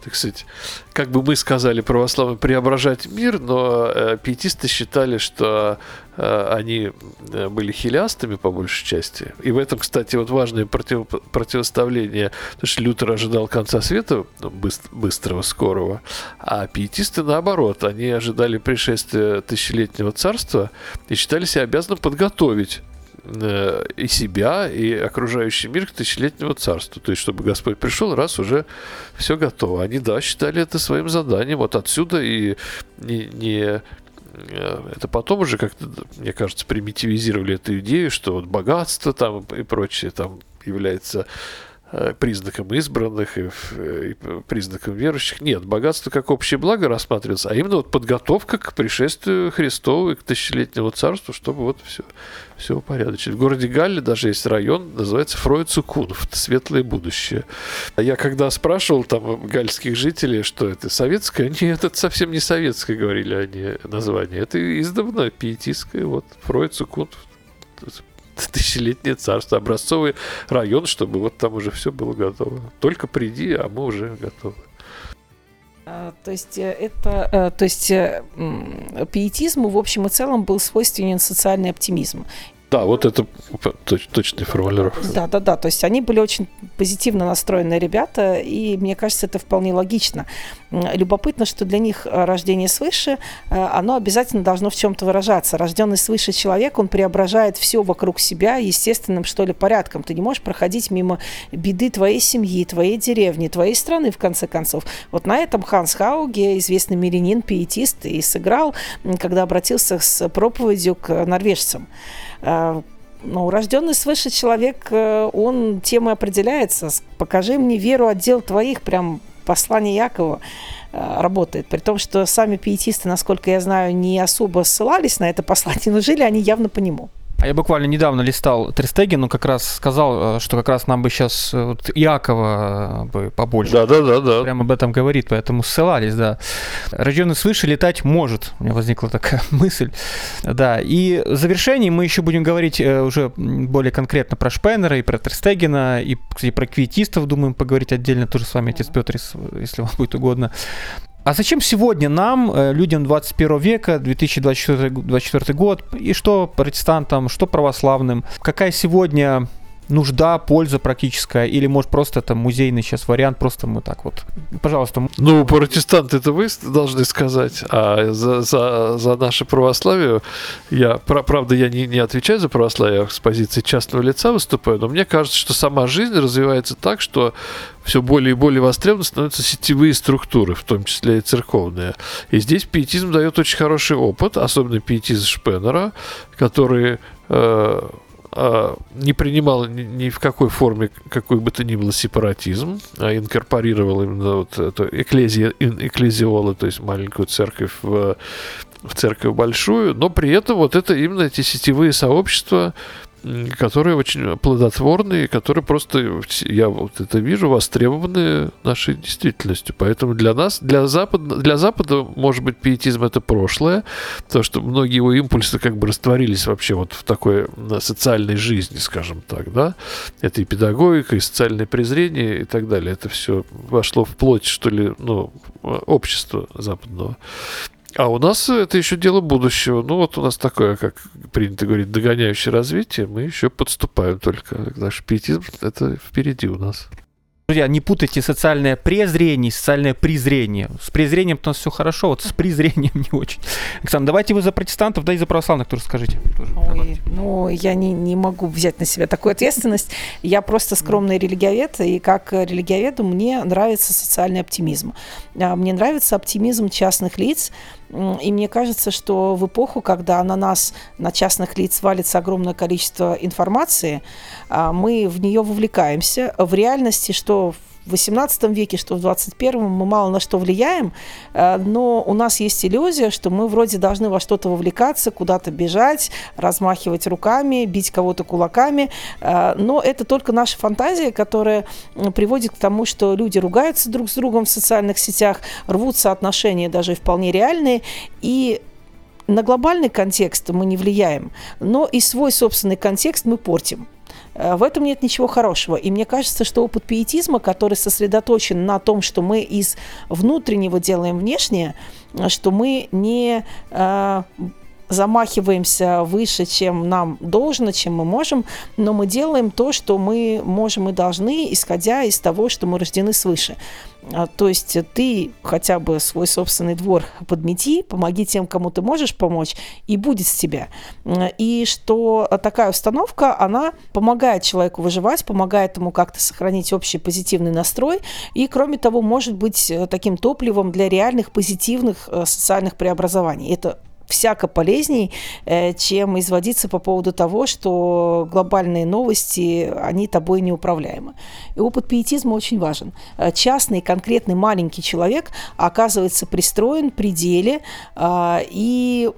так сказать, как бы мы сказали, православные, преображать мир, но э, пиетисты считали, что э, они э, были хилиастами по большей части. И в этом, кстати, вот важное против, противоставление, потому что Лютер ожидал конца света, ну, быс- быстрого, скорого, а пиетисты наоборот, они ожидали пришествия тысячелетнего царства и считали себя обязанным подготовить и себя, и окружающий мир к тысячелетнему царству. То есть, чтобы Господь пришел, раз уже все готово. Они, да, считали это своим заданием. Вот отсюда и не, не э, это потом уже как-то, мне кажется, примитивизировали эту идею, что вот богатство там и прочее там является Э, признаком избранных и, и признаком верующих. Нет, богатство как общее благо рассматривается, а именно вот подготовка к пришествию Христову и к тысячелетнему царству, чтобы вот все, все упорядочить. В городе Галле даже есть район, называется Фройцукунов, светлое будущее. А я когда спрашивал там гальских жителей, что это советское, нет, это совсем не советское, говорили они название. Это издавна пиетистское, вот Фройцукунов тысячелетнее царство, образцовый район, чтобы вот там уже все было готово. Только приди, а мы уже готовы. А, то есть э, это, э, то есть э, пиетизму в общем и целом был свойственен социальный оптимизм. Да, вот это точ, точная формулировка. Да, да, да. То есть они были очень позитивно настроенные ребята, и мне кажется, это вполне логично. Любопытно, что для них э, рождение свыше, э, оно обязательно должно в чем-то выражаться. Рожденный свыше человек, он преображает все вокруг себя естественным, что ли, порядком. Ты не можешь проходить мимо беды твоей семьи, твоей деревни, твоей страны, в конце концов. Вот на этом Ханс Хауге, известный мирянин, пиетист, и сыграл, когда обратился с проповедью к норвежцам. Э, ну, рожденный свыше человек, э, он темой определяется. Покажи мне веру отдел твоих, прям послание Якова э, работает. При том, что сами пиетисты, насколько я знаю, не особо ссылались на это послание, но жили они явно по нему. А я буквально недавно листал Тристегину, как раз сказал, э, что как раз нам бы сейчас э, вот, Иакова э, бы побольше. Да, да, да, да. Прямо об этом говорит, поэтому ссылались, да. Рожденный свыше летать может. У меня возникла такая мысль. Да, и в завершении мы еще будем говорить уже более конкретно про Шпеннера и про Тристегина, и, кстати, про квитистов, думаем, поговорить отдельно тоже с вами, отец Петр, если вам будет угодно. А зачем сегодня нам, э, людям 21 века, 2024 2024 год, и что протестантам, что православным, какая сегодня нужда, польза практическая, или может просто это музейный сейчас вариант, просто мы так вот, пожалуйста. Ну, протестанты это вы должны сказать, а за, за, за наше православие, я, правда, я не, не отвечаю за православие, я с позиции частного лица выступаю, но мне кажется, что сама жизнь развивается так, что все более и более востребованы становятся сетевые структуры, в том числе и церковные. И здесь пиетизм дает очень хороший опыт, особенно пиетизм Шпеннера, который э, а, не принимал ни, в какой форме какой бы то ни было сепаратизм, а инкорпорировал именно вот эту эклезия, эклезиола, то есть маленькую церковь в, в церковь большую, но при этом вот это именно эти сетевые сообщества которые очень плодотворные, которые просто, я вот это вижу, востребованы нашей действительностью. Поэтому для нас, для Запада, для Запада, может быть, пиетизм это прошлое, потому что многие его импульсы как бы растворились вообще вот в такой социальной жизни, скажем так, да. Это и педагогика, и социальное презрение и так далее. Это все вошло в плоть, что ли, ну, общества западного. А у нас это еще дело будущего. Ну, вот у нас такое, как принято говорить, догоняющее развитие. Мы еще подступаем только. Наш пиетизм — это впереди у нас. Друзья, не путайте социальное презрение и социальное презрение. С презрением у нас все хорошо, вот с презрением не очень. Александр, давайте вы за протестантов, да и за православных тоже скажите. Ой, ну, я не, не могу взять на себя такую ответственность. Я просто скромный религиовед, и как религиоведу мне нравится социальный оптимизм. А, мне нравится оптимизм частных лиц, и мне кажется, что в эпоху, когда на нас, на частных лиц, валится огромное количество информации, а, мы в нее вовлекаемся. В реальности, что в 18 веке, что в 21 мы мало на что влияем, э, но у нас есть иллюзия, что мы вроде должны во что-то вовлекаться, куда-то бежать, размахивать руками, бить кого-то кулаками, э, но это только наша фантазия, которая приводит к тому, что люди ругаются друг с другом в социальных сетях, рвутся отношения даже вполне реальные, и на глобальный контекст мы не влияем, но и свой собственный контекст мы портим. Э, в этом нет ничего хорошего. И мне кажется, что опыт пиетизма, который сосредоточен на том, что мы из внутреннего делаем внешнее, что мы не э, замахиваемся выше, чем нам должно, чем мы можем, но мы делаем то, что мы можем и должны, исходя из того, что мы рождены свыше. А, то есть ты хотя бы свой собственный двор подмети, помоги тем, кому ты можешь помочь, и будет с тебя. И что такая установка, она помогает человеку выживать, помогает ему как-то сохранить общий позитивный настрой, и, кроме того, может быть э, таким топливом для реальных позитивных э, социальных преобразований. Это всяко полезней, э, чем изводиться по поводу того, что глобальные новости, они тобой неуправляемы. И опыт пиетизма очень важен. Э, частный, конкретный, маленький человек оказывается пристроен при деле, э, и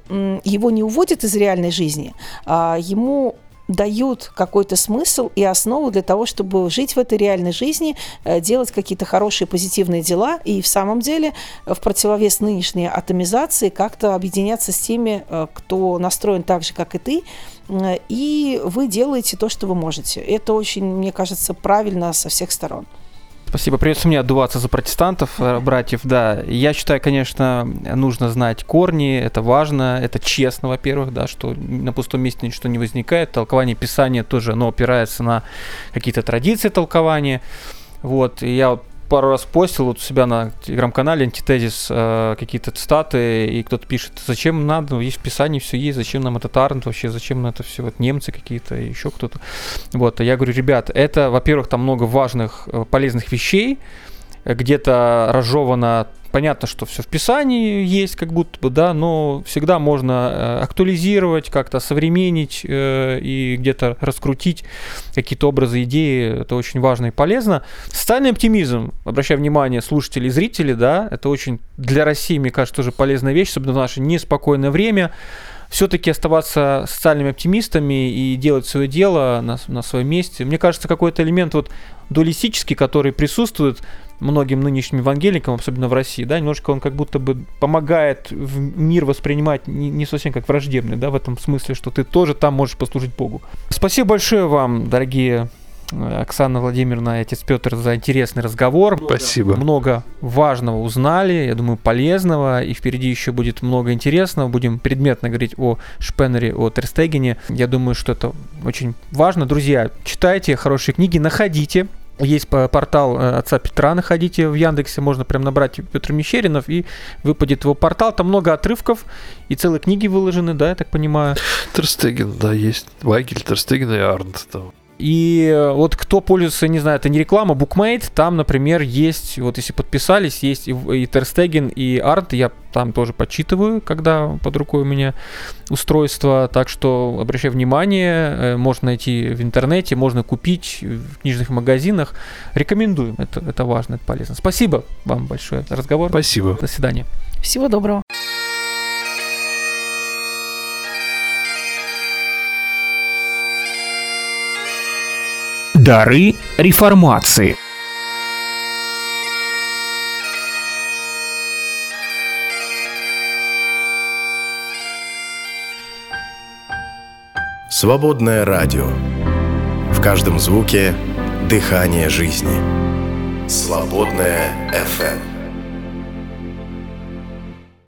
его не уводят из реальной жизни, а ему дают какой-то смысл и основу для того, чтобы жить в этой реальной жизни, э, делать какие-то хорошие позитивные дела и в самом деле э, в противовес нынешней атомизации как-то объединяться с теми, э, кто настроен так же, как и ты, и вы делаете то, что вы можете. Это очень, мне кажется, правильно со всех сторон. Спасибо. Придется мне отдуваться за протестантов, э, братьев, да. Я считаю, конечно, нужно знать корни, это важно, это честно, во-первых, да, что на пустом месте ничто не возникает. Толкование Писания тоже, оно опирается на какие-то традиции толкования. Вот, и я вот пару раз постил вот у себя на телеграм-канале антитезис э, какие-то цитаты, и кто-то пишет, зачем надо, ну, есть в Писании все есть, зачем нам этот Арнт вообще, зачем нам это все, вот немцы какие-то, еще кто-то. Вот, а я говорю, ребят, это, во-первых, там много важных, э, полезных вещей, где-то разжевано понятно, что все в Писании есть, как будто бы, да, но всегда можно э, актуализировать, как-то современнить э, и где-то раскрутить какие-то образы, идеи. Это очень важно и полезно. Социальный оптимизм, обращаю внимание слушателей и зрителей, да, это очень для России, мне кажется, тоже полезная вещь, особенно в наше неспокойное время все-таки оставаться социальными оптимистами и делать свое дело на, на своем месте. Мне кажется, какой-то элемент вот дуалистический, который присутствует многим нынешним евангеликам, особенно в России, да, немножко он как будто бы помогает в мир воспринимать не, не совсем как враждебный, да, в этом смысле, что ты тоже там можешь послужить Богу. Спасибо большое вам, дорогие Оксана Владимировна и отец Петр за интересный разговор. Спасибо. Много важного узнали, я думаю, полезного, и впереди еще будет много интересного. Будем предметно говорить о Шпеннере, о Терстегене. Я думаю, что это очень важно. Друзья, читайте хорошие книги, находите есть портал э, отца Петра, находите в Яндексе, можно прям набрать Петр Мещеринов и выпадет его портал. Там много отрывков и целые книги выложены, да, я так понимаю. Терстеген, да, есть. Вагель, Терстеген и Арнт там. И э, вот кто пользуется, не знаю, это не реклама, Bookmate, там, например, есть, вот если подписались, есть и, и Терстеген, и Арт, я там тоже подсчитываю, когда под рукой у меня устройство, так что обращаю внимание, э, можно найти в интернете, можно купить в книжных магазинах, рекомендуем, это, это важно, это полезно. Спасибо вам большое за разговор. Спасибо. До свидания. Всего доброго. Дары реформации. Свободное радио. В каждом звуке дыхание жизни. Свободное FM.